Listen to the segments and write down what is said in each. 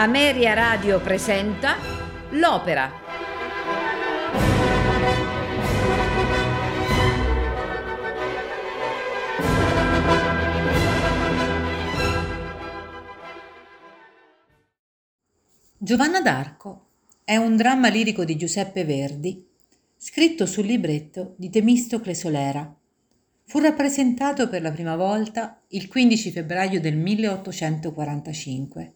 Ameria Radio presenta L'Opera. Giovanna d'Arco è un dramma lirico di Giuseppe Verdi, scritto sul libretto di Temistocle Solera. Fu rappresentato per la prima volta il 15 febbraio del 1845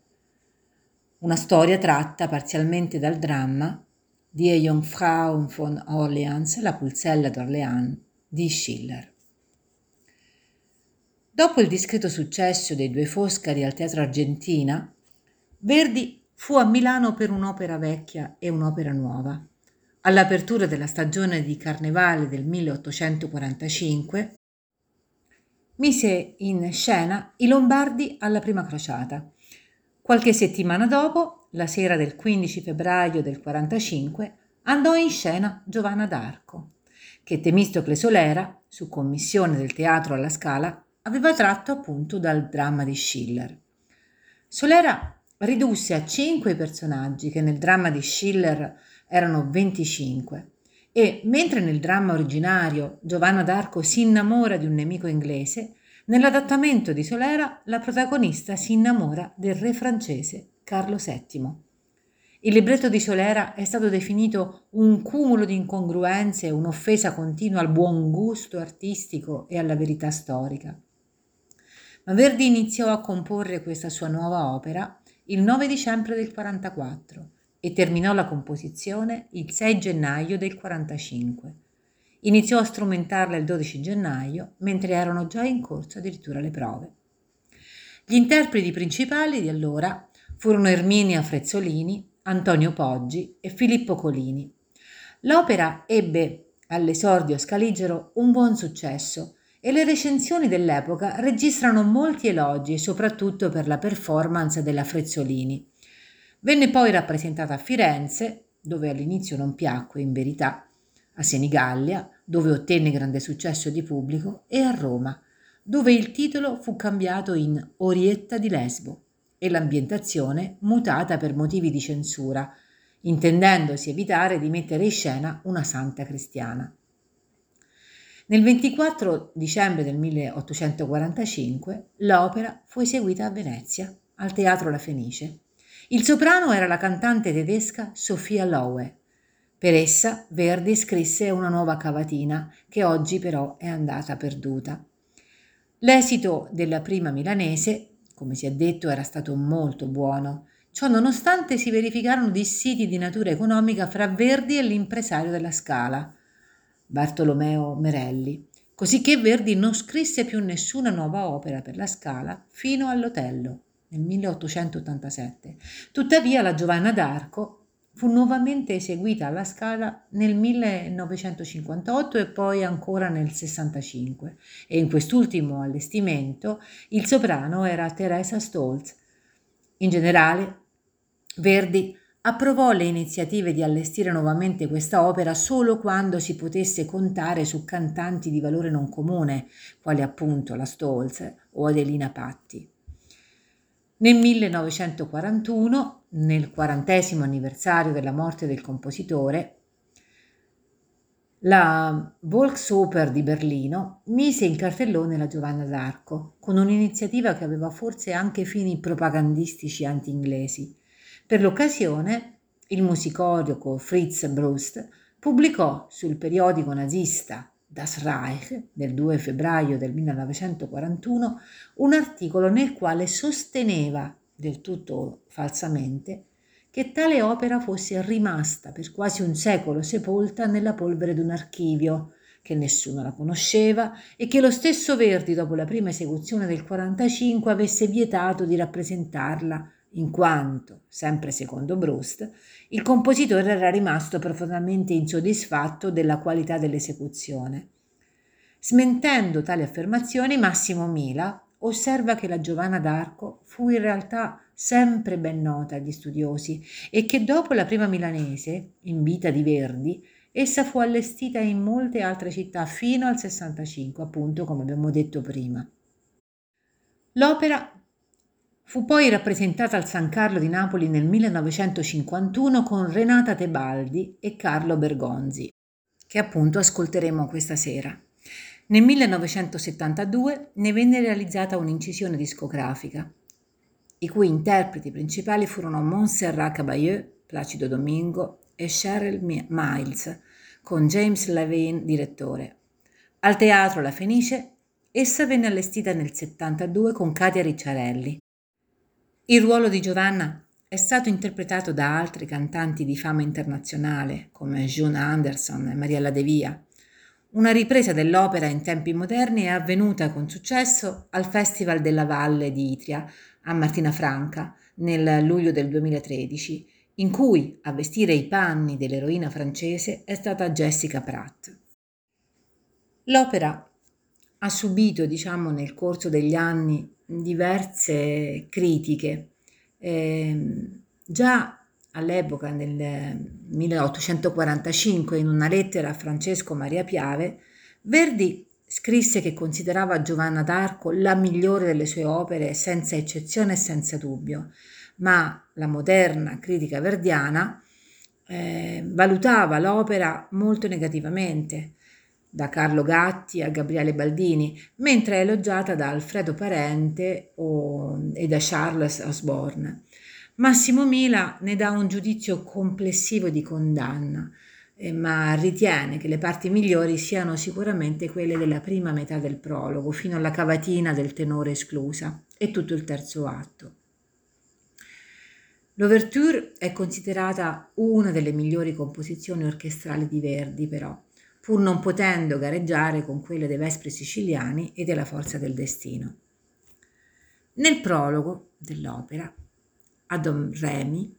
una storia tratta parzialmente dal dramma Die Jungfrau von Orleans, La pulzella d'Orléans di Schiller. Dopo il discreto successo dei due Foscari al Teatro Argentina, Verdi fu a Milano per un'opera vecchia e un'opera nuova. All'apertura della stagione di Carnevale del 1845 mise in scena i Lombardi alla prima crociata Qualche settimana dopo, la sera del 15 febbraio del 45, andò in scena Giovanna d'Arco, che Temistocle Solera, su commissione del teatro alla Scala, aveva tratto appunto dal dramma di Schiller. Solera ridusse a cinque i personaggi che nel dramma di Schiller erano 25 e mentre nel dramma originario Giovanna d'Arco si innamora di un nemico inglese, Nell'adattamento di Solera la protagonista si innamora del re francese Carlo VII. Il libretto di Solera è stato definito un cumulo di incongruenze un'offesa continua al buon gusto artistico e alla verità storica. Ma Verdi iniziò a comporre questa sua nuova opera il 9 dicembre del 44 e terminò la composizione il 6 gennaio del 45 Iniziò a strumentarla il 12 gennaio, mentre erano già in corso addirittura le prove. Gli interpreti principali di allora furono Erminia Frezzolini, Antonio Poggi e Filippo Colini. L'opera ebbe all'esordio Scaligero un buon successo e le recensioni dell'epoca registrano molti elogi, soprattutto per la performance della Frezzolini. Venne poi rappresentata a Firenze, dove all'inizio non piacque in verità, a Senigallia, dove ottenne grande successo di pubblico, e a Roma, dove il titolo fu cambiato in Orietta di Lesbo e l'ambientazione mutata per motivi di censura, intendendosi evitare di mettere in scena una santa cristiana. Nel 24 dicembre del 1845 l'opera fu eseguita a Venezia, al Teatro La Fenice. Il soprano era la cantante tedesca Sofia Lowe, per essa Verdi scrisse una nuova cavatina che oggi però è andata perduta. L'esito della prima milanese, come si è detto, era stato molto buono. Ciò nonostante si verificarono dissidi di natura economica fra Verdi e l'impresario della Scala, Bartolomeo Merelli, cosicché Verdi non scrisse più nessuna nuova opera per la Scala fino all'Otello nel 1887. Tuttavia la Giovanna d'Arco Fu nuovamente eseguita alla Scala nel 1958 e poi ancora nel 65 e in quest'ultimo allestimento il soprano era Teresa Stolz. In generale, Verdi approvò le iniziative di allestire nuovamente questa opera solo quando si potesse contare su cantanti di valore non comune, quali appunto la Stolz o Adelina Patti. Nel 1941, nel quarantesimo anniversario della morte del compositore, la Volksoper di Berlino mise in cartellone la Giovanna d'Arco, con un'iniziativa che aveva forse anche fini propagandistici anti-inglesi. Per l'occasione, il musicologo Fritz Brust pubblicò sul periodico nazista Das Reich del 2 febbraio del 1941 un articolo nel quale sosteneva, del tutto falsamente, che tale opera fosse rimasta per quasi un secolo sepolta nella polvere di un archivio, che nessuno la conosceva e che lo stesso Verdi dopo la prima esecuzione del 45 avesse vietato di rappresentarla in quanto, sempre secondo Brust, il compositore era rimasto profondamente insoddisfatto della qualità dell'esecuzione. Smentendo tali affermazioni, Massimo Mila osserva che la Giovanna d'Arco fu in realtà sempre ben nota agli studiosi e che dopo la prima milanese, in vita di Verdi, essa fu allestita in molte altre città fino al 65, appunto come abbiamo detto prima. L'opera Fu poi rappresentata al San Carlo di Napoli nel 1951 con Renata Tebaldi e Carlo Bergonzi, che appunto ascolteremo questa sera. Nel 1972 ne venne realizzata un'incisione discografica, i cui interpreti principali furono Montserrat Caballé, Placido Domingo e Cheryl Miles, con James Levine direttore. Al teatro La Fenice, essa venne allestita nel 72 con Katia Ricciarelli. Il ruolo di Giovanna è stato interpretato da altri cantanti di fama internazionale come June Anderson e Mariella De Via. Una ripresa dell'opera in tempi moderni è avvenuta con successo al Festival della Valle di Itria a Martina Franca nel luglio del 2013, in cui a vestire i panni dell'eroina francese è stata Jessica Pratt. L'opera ha subito, diciamo, nel corso degli anni diverse critiche. Eh, già all'epoca, nel 1845, in una lettera a Francesco Maria Piave, Verdi scrisse che considerava Giovanna d'Arco la migliore delle sue opere senza eccezione e senza dubbio, ma la moderna critica verdiana eh, valutava l'opera molto negativamente, da Carlo Gatti a Gabriele Baldini, mentre è elogiata da Alfredo Parente o, e da Charles Osborne. Massimo Mila ne dà un giudizio complessivo di condanna, eh, ma ritiene che le parti migliori siano sicuramente quelle della prima metà del prologo, fino alla cavatina del tenore esclusa, e tutto il terzo atto. L'ouverture è considerata una delle migliori composizioni orchestrali di Verdi, però, pur non potendo gareggiare con quelle dei Vespri siciliani e della Forza del Destino. Nel prologo dell'opera a Don Remi,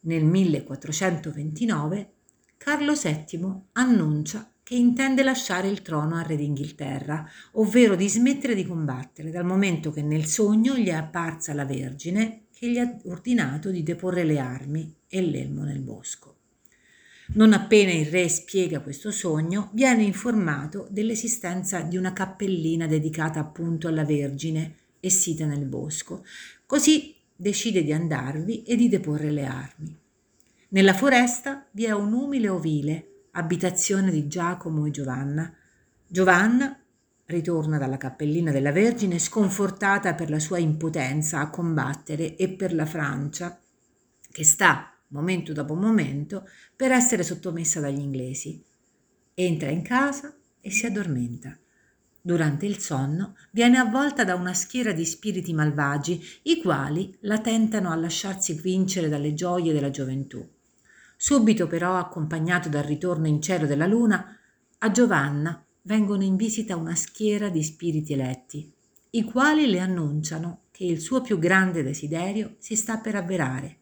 nel 1429, Carlo VII annuncia che intende lasciare il trono al re d'Inghilterra, ovvero di smettere di combattere, dal momento che nel sogno gli è apparsa la Vergine che gli ha ordinato di deporre le armi e l'elmo nel bosco. Non appena il re spiega questo sogno, viene informato dell'esistenza di una cappellina dedicata appunto alla Vergine e sita nel bosco. Così decide di andarvi e di deporre le armi. Nella foresta vi è un umile ovile, abitazione di Giacomo e Giovanna. Giovanna ritorna dalla cappellina della Vergine sconfortata per la sua impotenza a combattere e per la Francia, che sta, momento dopo momento, per essere sottomessa dagli inglesi. Entra in casa e si addormenta. Durante il sonno viene avvolta da una schiera di spiriti malvagi, i quali la tentano a lasciarsi vincere dalle gioie della gioventù. Subito però, accompagnato dal ritorno in cielo della luna, a Giovanna vengono in visita una schiera di spiriti eletti, i quali le annunciano che il suo più grande desiderio si sta per avverare.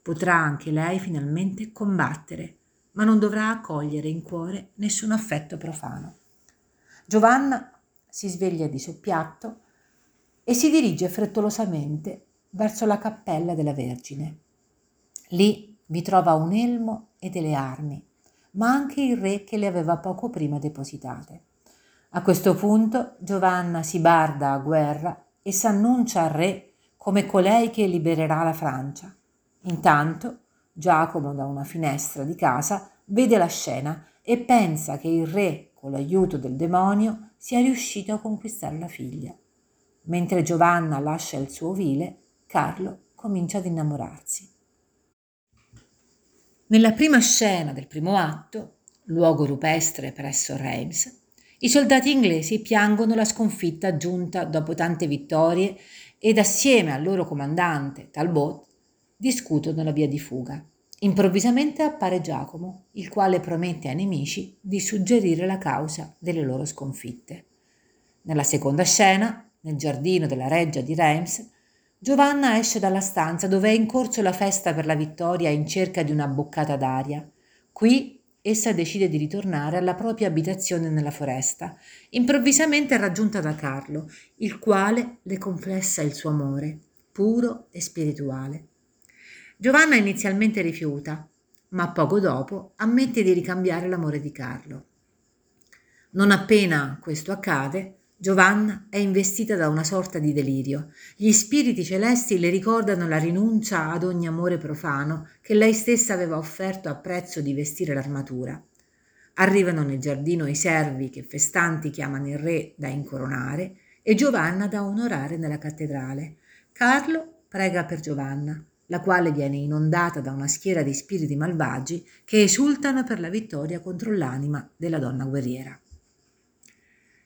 Potrà anche lei finalmente combattere, ma non dovrà accogliere in cuore nessun affetto profano. Giovanna si sveglia di soppiatto e si dirige frettolosamente verso la cappella della Vergine. Lì vi trova un elmo e delle armi, ma anche il re che le aveva poco prima depositate. A questo punto Giovanna si barda a guerra e s'annuncia al re come colei che libererà la Francia. Intanto Giacomo da una finestra di casa vede la scena e pensa che il re con l'aiuto del demonio, sia riuscito a conquistare la figlia. Mentre Giovanna lascia il suo ovile, Carlo comincia ad innamorarsi. Nella prima scena del primo atto, luogo rupestre presso Reims, i soldati inglesi piangono la sconfitta giunta dopo tante vittorie ed assieme al loro comandante Talbot discutono la via di fuga. Improvvisamente appare Giacomo, il quale promette ai nemici di suggerire la causa delle loro sconfitte. Nella seconda scena, nel giardino della reggia di Reims, Giovanna esce dalla stanza dove è in corso la festa per la vittoria in cerca di una boccata d'aria. Qui essa decide di ritornare alla propria abitazione nella foresta, improvvisamente raggiunta da Carlo, il quale le confessa il suo amore, puro e spirituale. Giovanna inizialmente rifiuta, ma poco dopo ammette di ricambiare l'amore di Carlo. Non appena questo accade, Giovanna è investita da una sorta di delirio. Gli spiriti celesti le ricordano la rinuncia ad ogni amore profano che lei stessa aveva offerto a prezzo di vestire l'armatura. Arrivano nel giardino i servi che festanti chiamano il re da incoronare e Giovanna da onorare nella cattedrale. Carlo prega per Giovanna, la quale viene inondata da una schiera di spiriti malvagi che esultano per la vittoria contro l'anima della donna guerriera.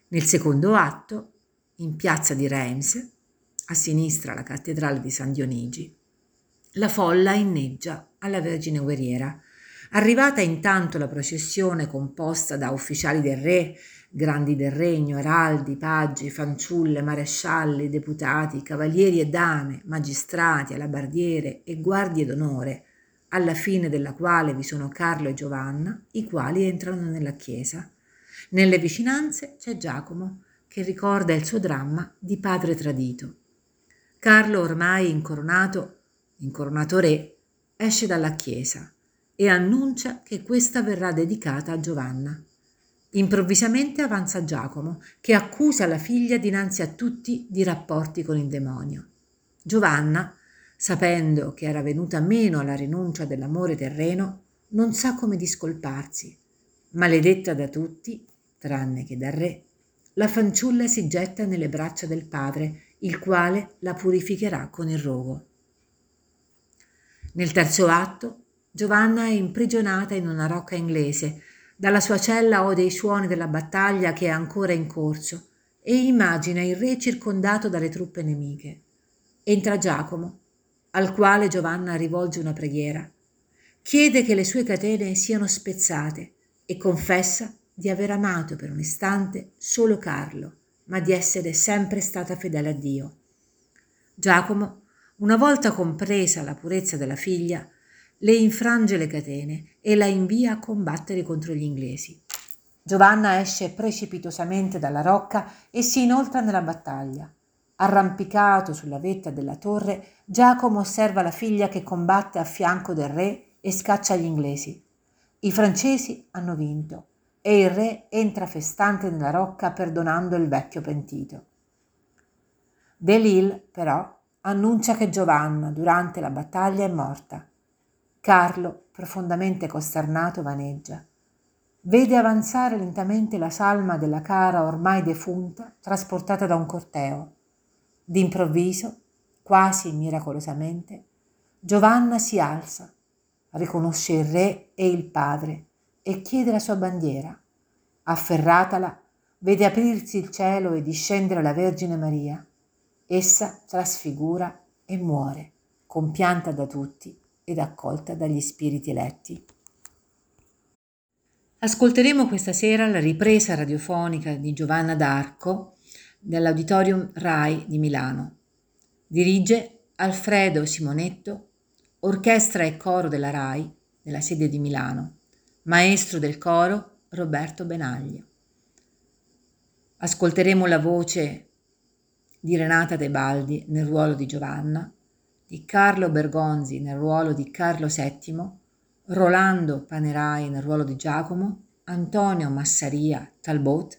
Nel secondo atto, in piazza di Reims, a sinistra la cattedrale di San Dionigi, la folla inneggia alla Vergine Guerriera. Arrivata intanto la processione composta da ufficiali del re, grandi del regno, araldi, paggi, fanciulle, marescialli, deputati, cavalieri e dame, magistrati, alabardiere e guardie d'onore, alla fine della quale vi sono Carlo e Giovanna, i quali entrano nella chiesa nelle vicinanze c'è Giacomo, che ricorda il suo dramma di padre tradito. Carlo, ormai incoronato, incoronato re, esce dalla chiesa e annuncia che questa verrà dedicata a Giovanna. Improvvisamente avanza Giacomo, che accusa la figlia dinanzi a tutti di rapporti con il demonio. Giovanna, sapendo che era venuta meno alla rinuncia dell'amore terreno, non sa come discolparsi. Maledetta da tutti, tranne che dal re, la fanciulla si getta nelle braccia del padre, il quale la purificherà con il rogo. Nel terzo atto, Giovanna è imprigionata in una rocca inglese. Dalla sua cella ode i suoni della battaglia che è ancora in corso e immagina il re circondato dalle truppe nemiche. Entra Giacomo, al quale Giovanna rivolge una preghiera. Chiede che le sue catene siano spezzate e confessa di aver amato per un istante solo Carlo, ma di essere sempre stata fedele a Dio. Giacomo, una volta compresa la purezza della figlia, le infrange le catene e la invia a combattere contro gli inglesi. Giovanna esce precipitosamente dalla rocca e si inoltra nella battaglia. Arrampicato sulla vetta della torre, Giacomo osserva la figlia che combatte a fianco del re e scaccia gli inglesi. I francesi hanno vinto e il re entra festante nella rocca perdonando il vecchio pentito. Delille, però, annuncia che Giovanna, durante la battaglia, è morta. Carlo, profondamente costernato, vaneggia. Vede avanzare lentamente la salma della cara ormai defunta, trasportata da un corteo. D'improvviso, quasi miracolosamente, Giovanna si alza, riconosce il re e il padre e chiede la sua bandiera. Afferratala, vede aprirsi il cielo e discendere la Vergine Maria. Essa trasfigura e muore, compianta da tutti ed accolta dagli spiriti eletti. Ascolteremo questa sera la ripresa radiofonica di Giovanna d'Arco dall'Auditorium RAI di Milano. Dirige Alfredo Simonetto, orchestra e coro della RAI nella sede di Milano. Maestro del coro Roberto Benaglio. Ascolteremo la voce di Renata Tebaldi nel ruolo di Giovanna, di Carlo Bergonzi nel ruolo di Carlo VII, Rolando Panerai nel ruolo di Giacomo, Antonio Massaria Talbot,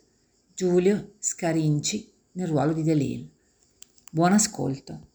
Giulio Scarinci nel ruolo di Delil. Buon ascolto.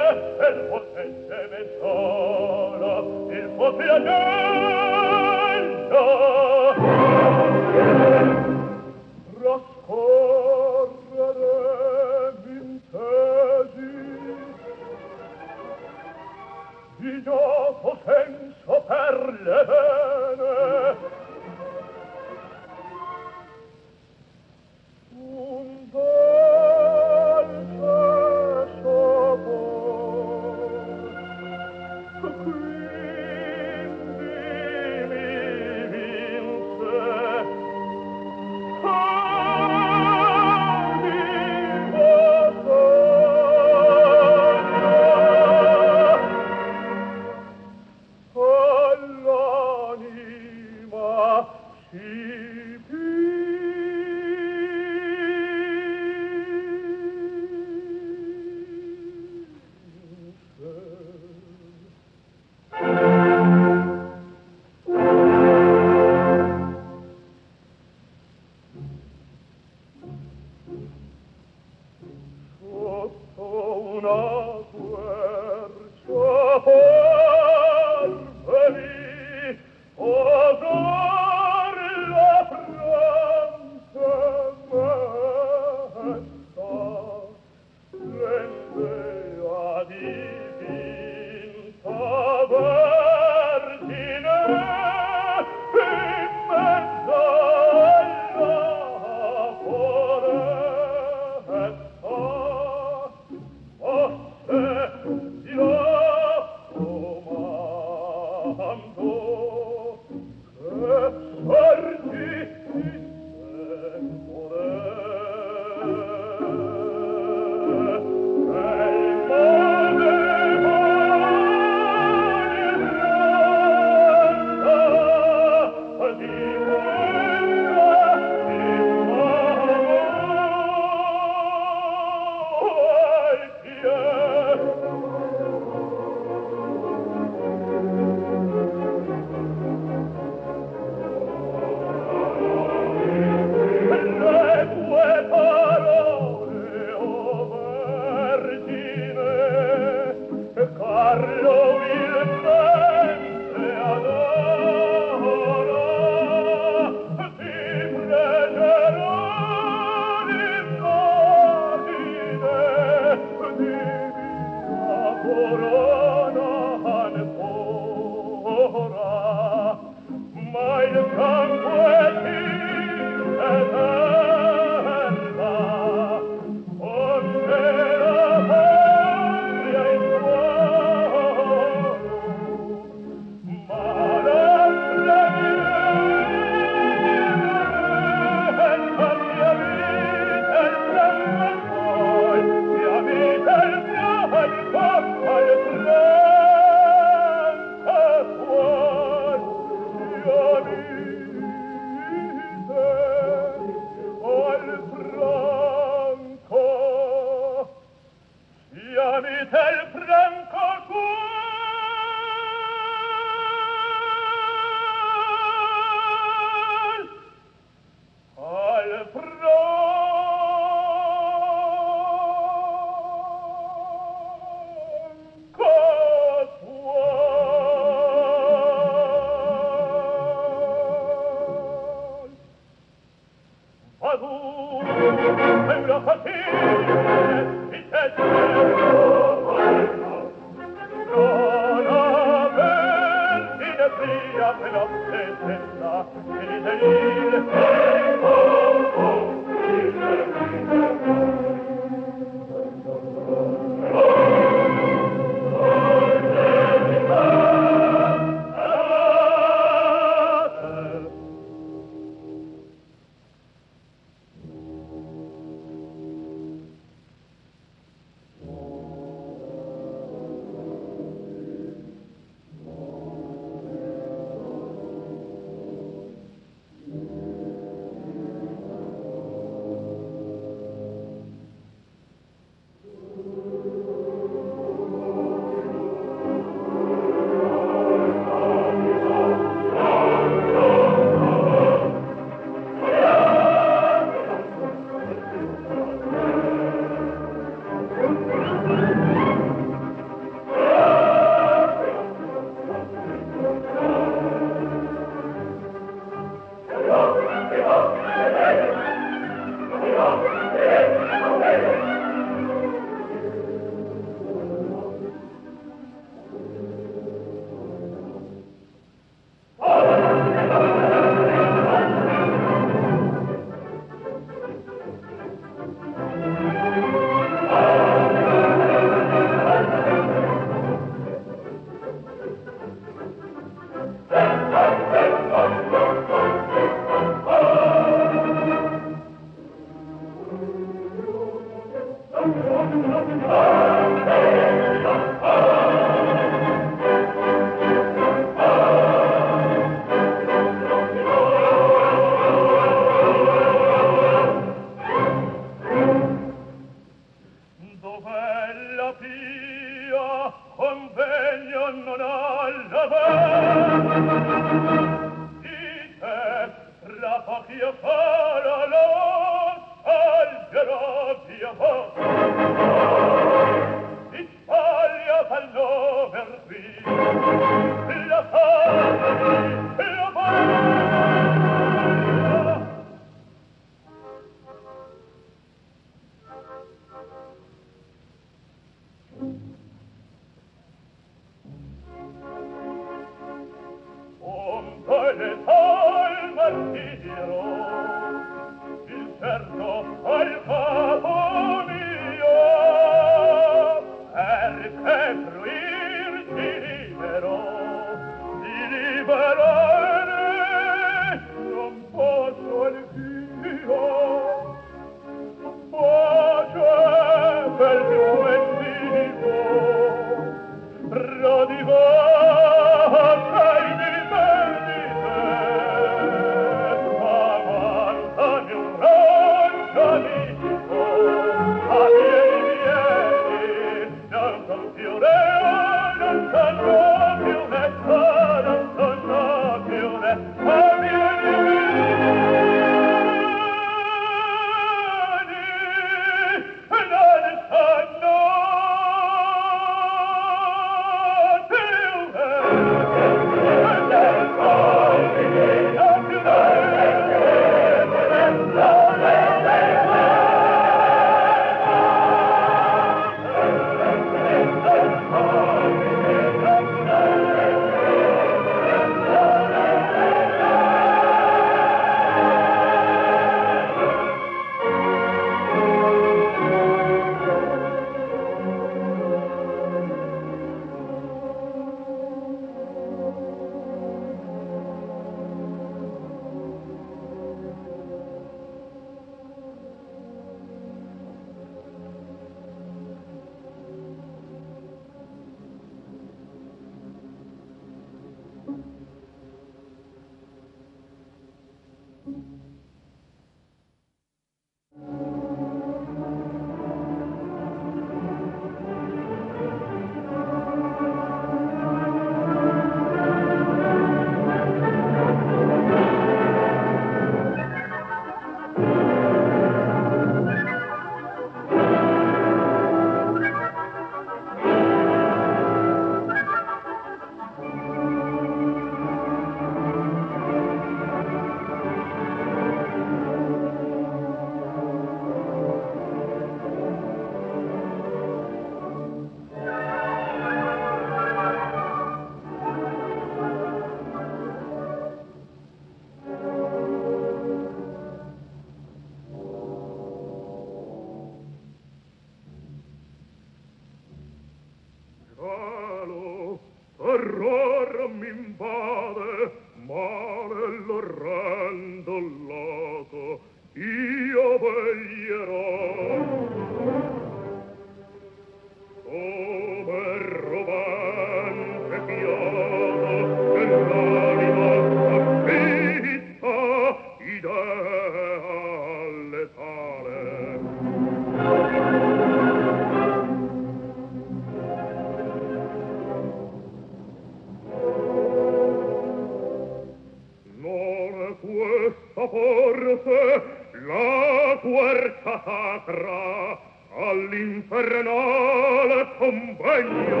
all'infernale convegno.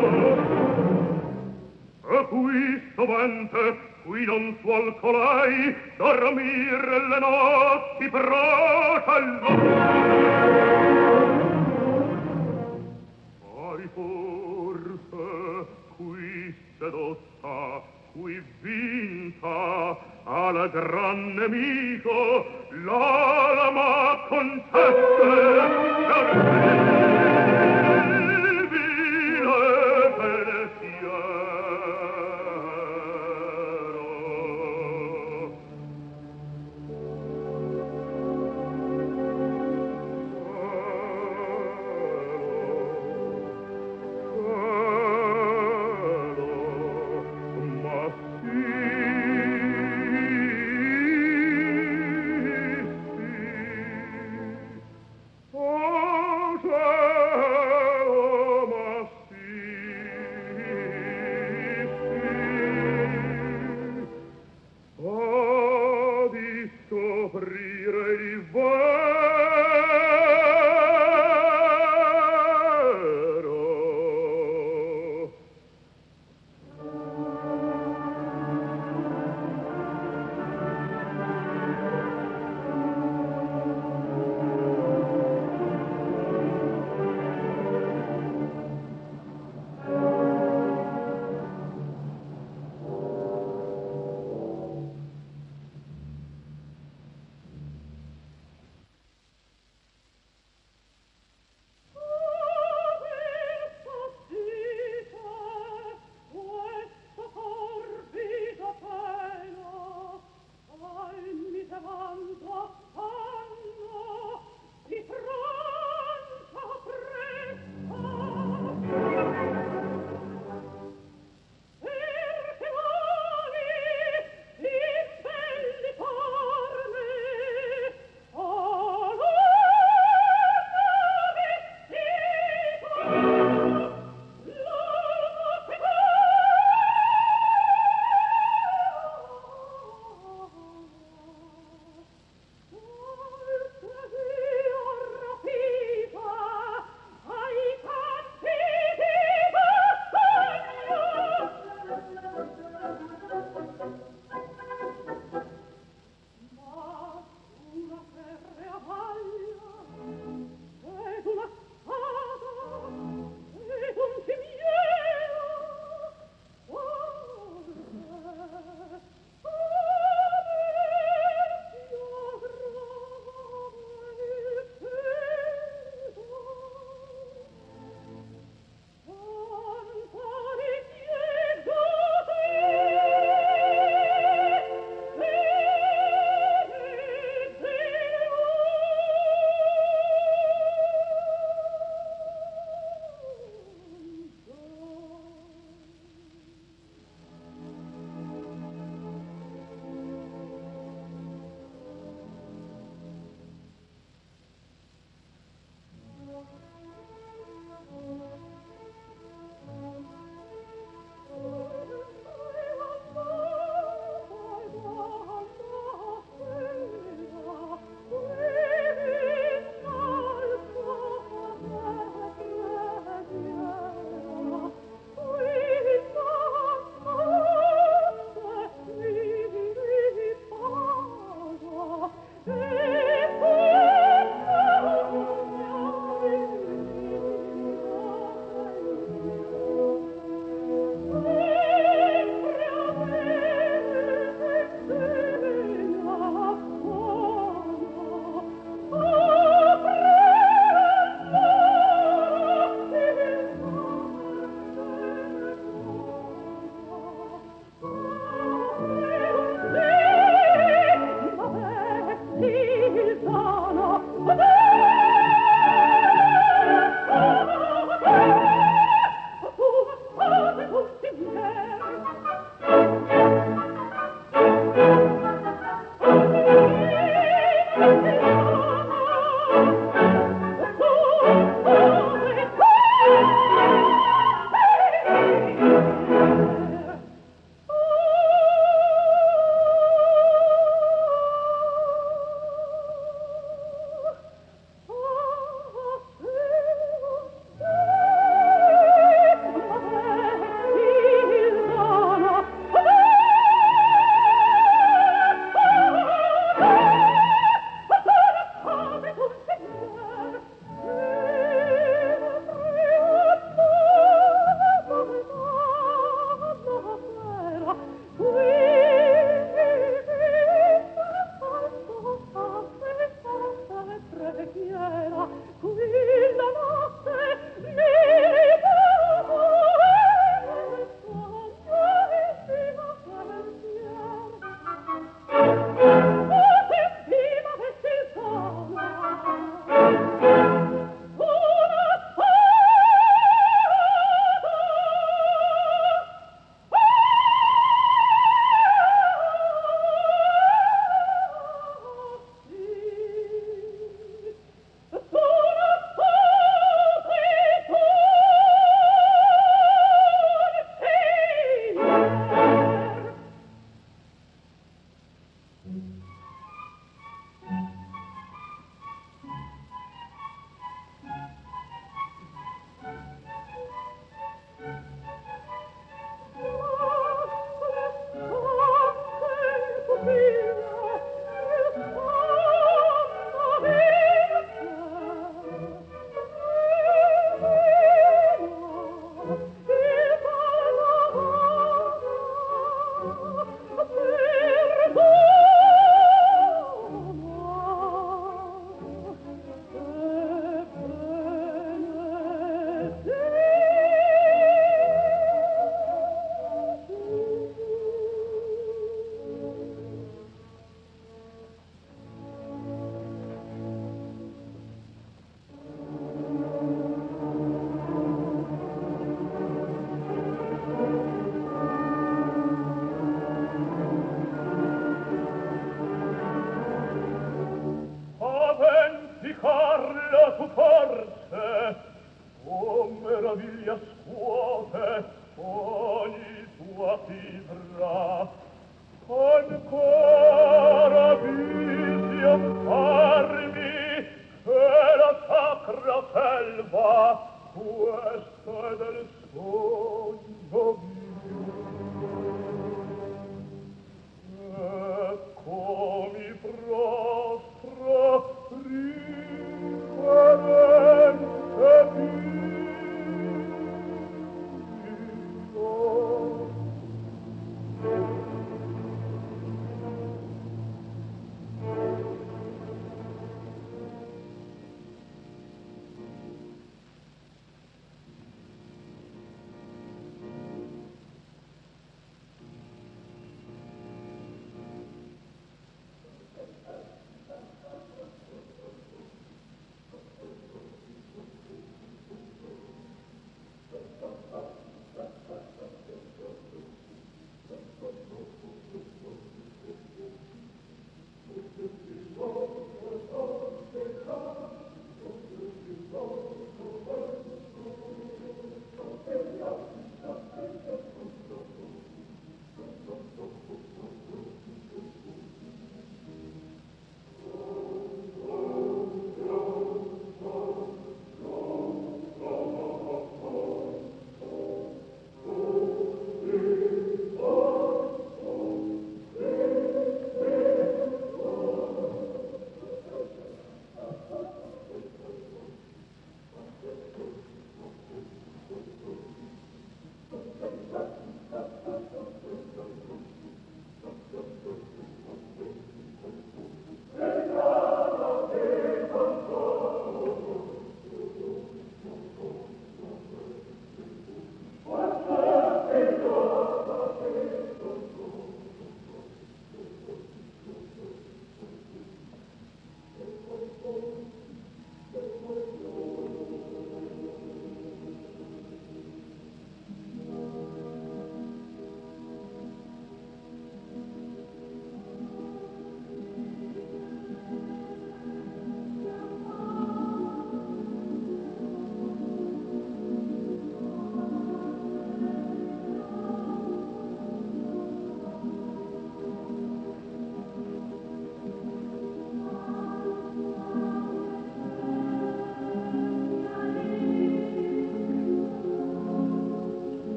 E qui sovente, qui non suol colai, dormir le notti procello. Poi forse, qui sedotta, qui vinta, al gran nemico l'alma concesse per me.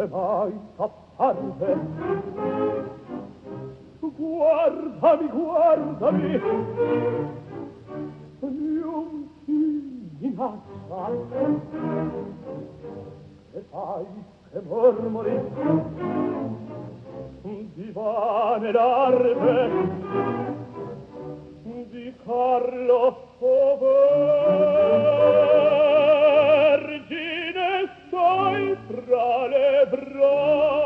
dov'è mai scapparve guardami guardami. Non ti minaccia che fai che mormori. Di vane d'arte di Carlo Fauver Senhor.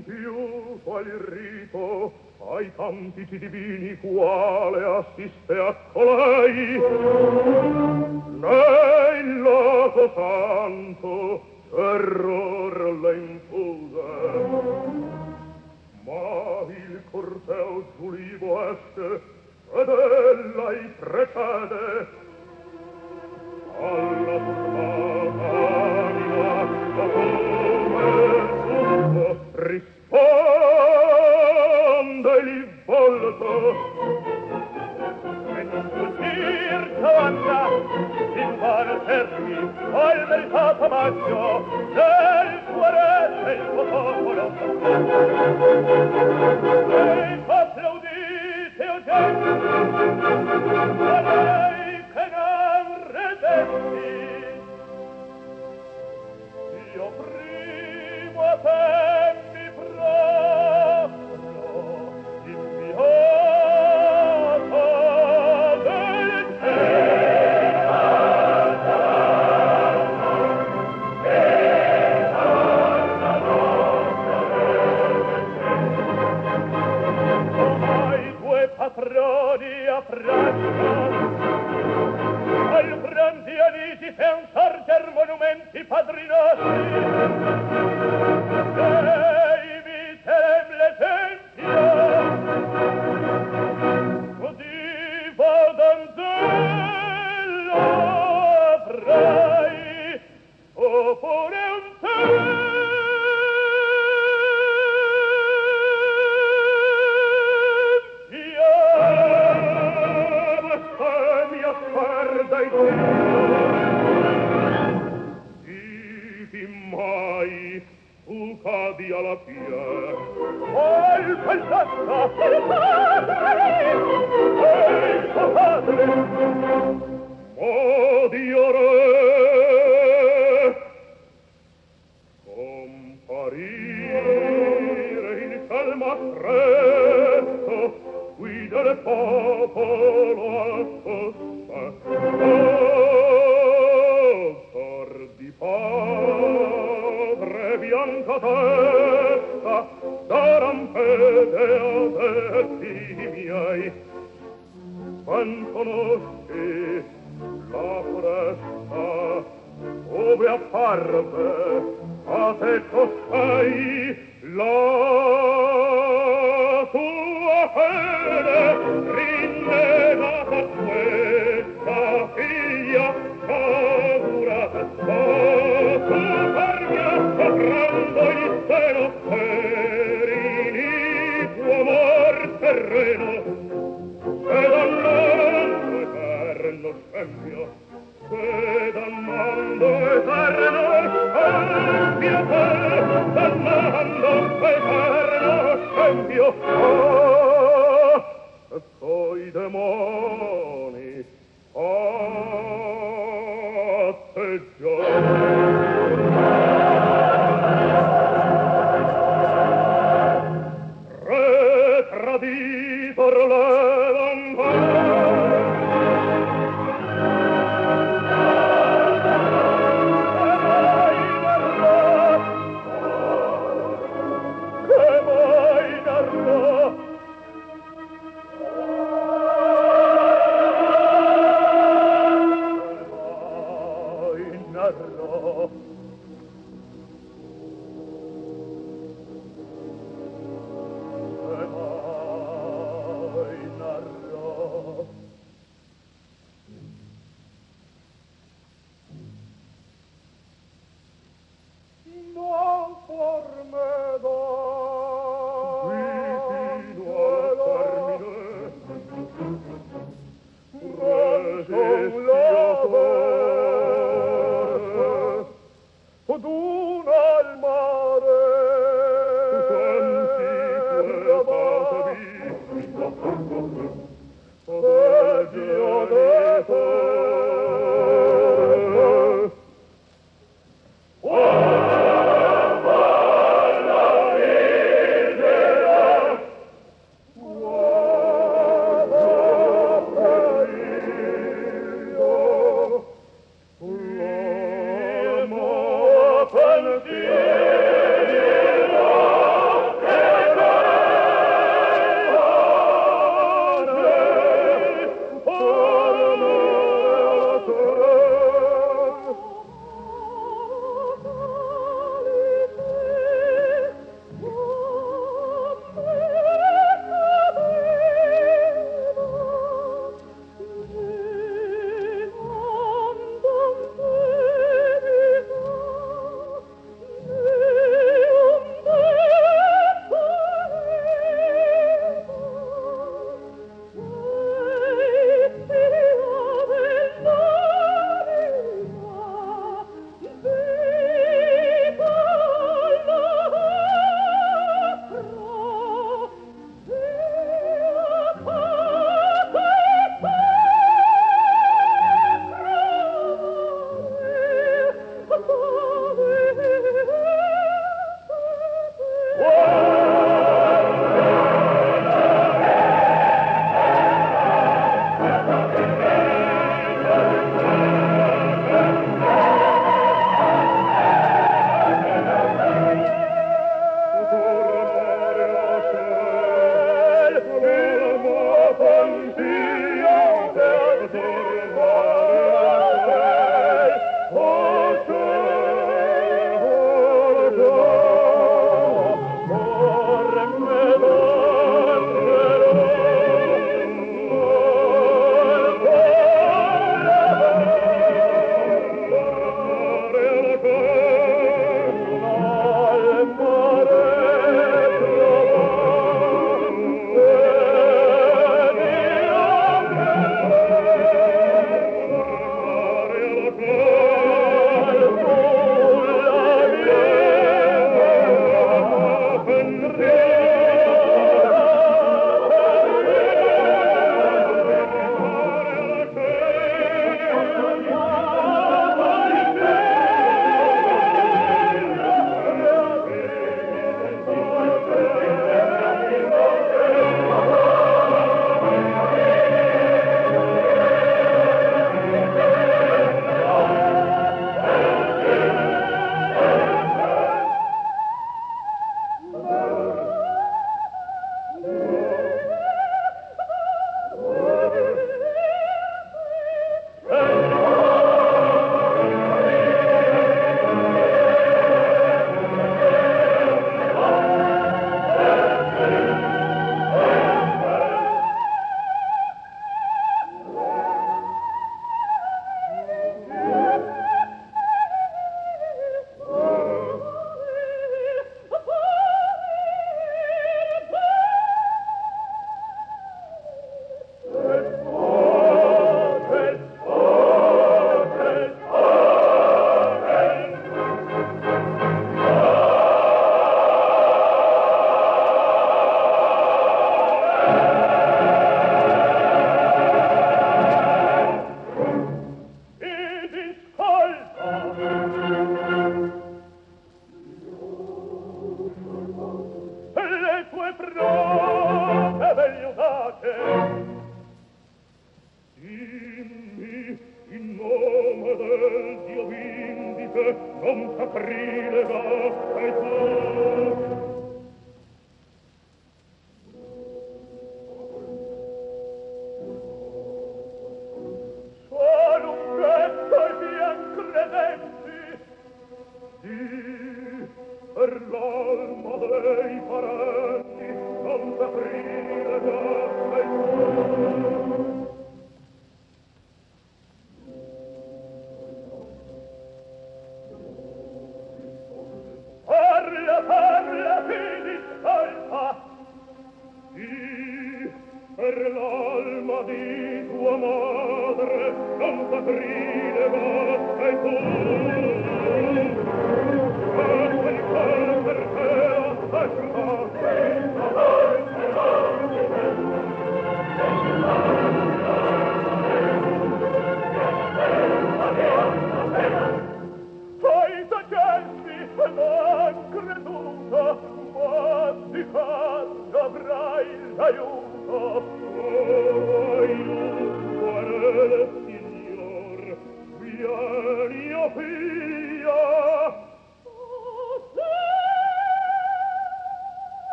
non più qual rito ai tanti divini quale assiste a colei. Né loco santo terror le infuse ma il corteo giulivo esce ed ella i precede.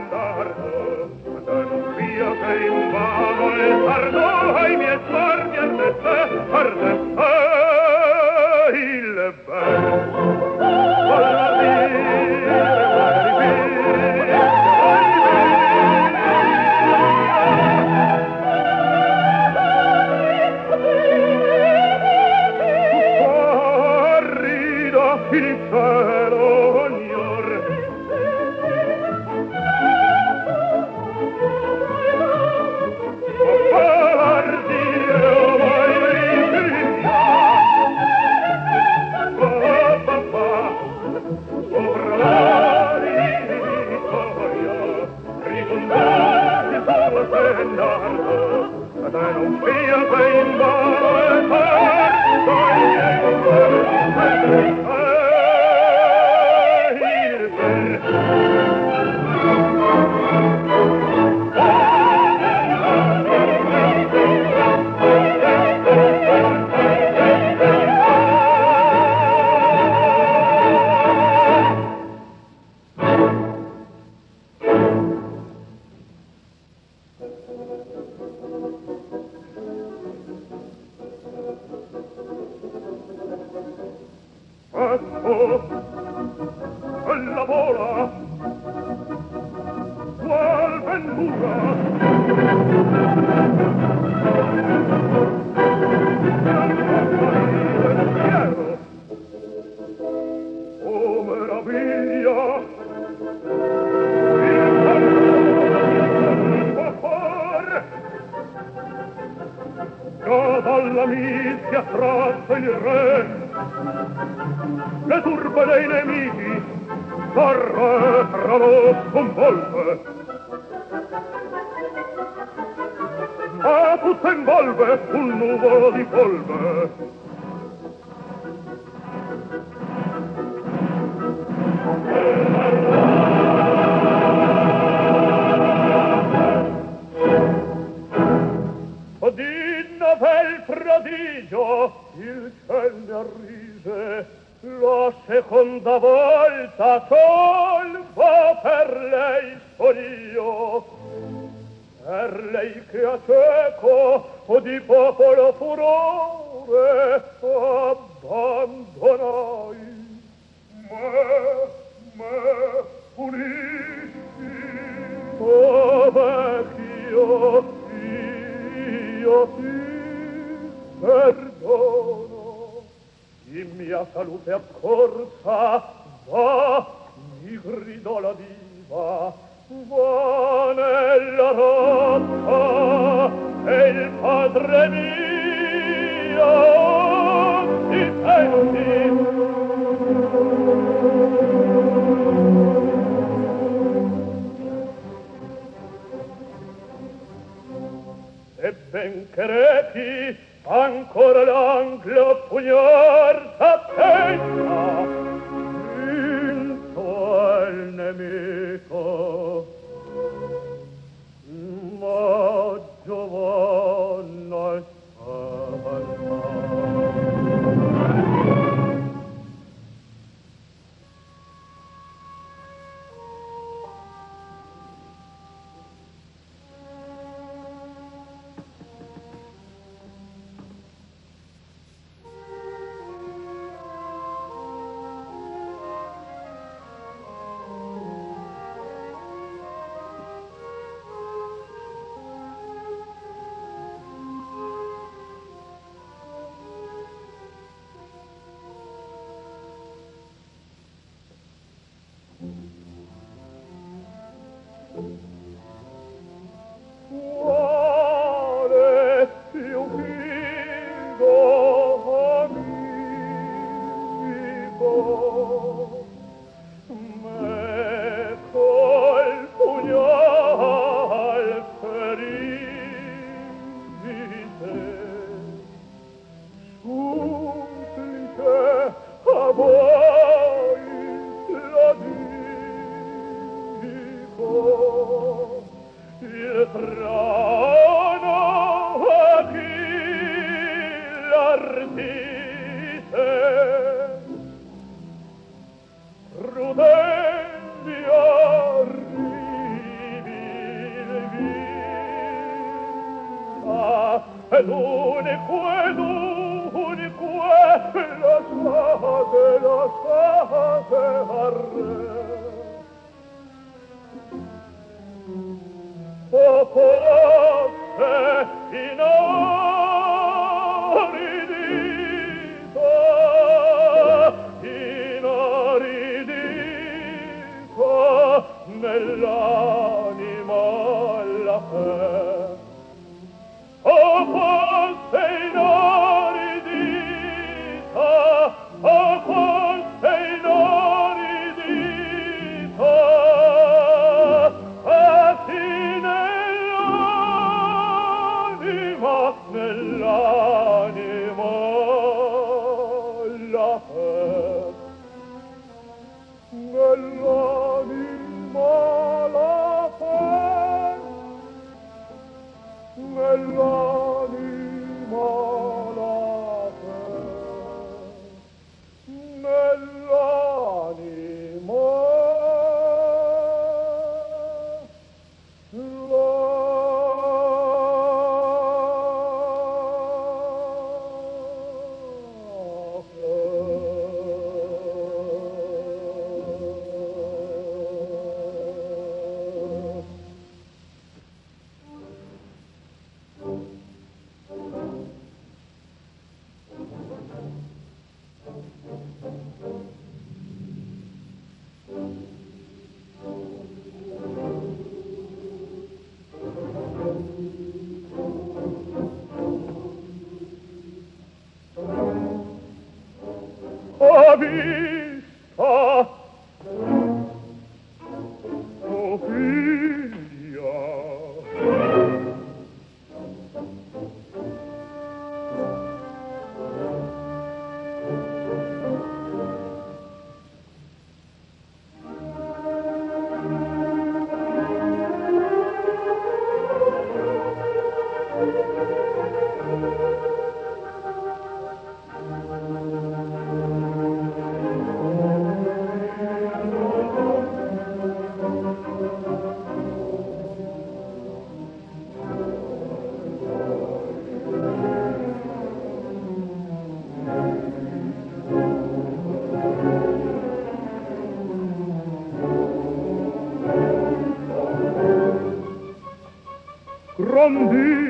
and from thee.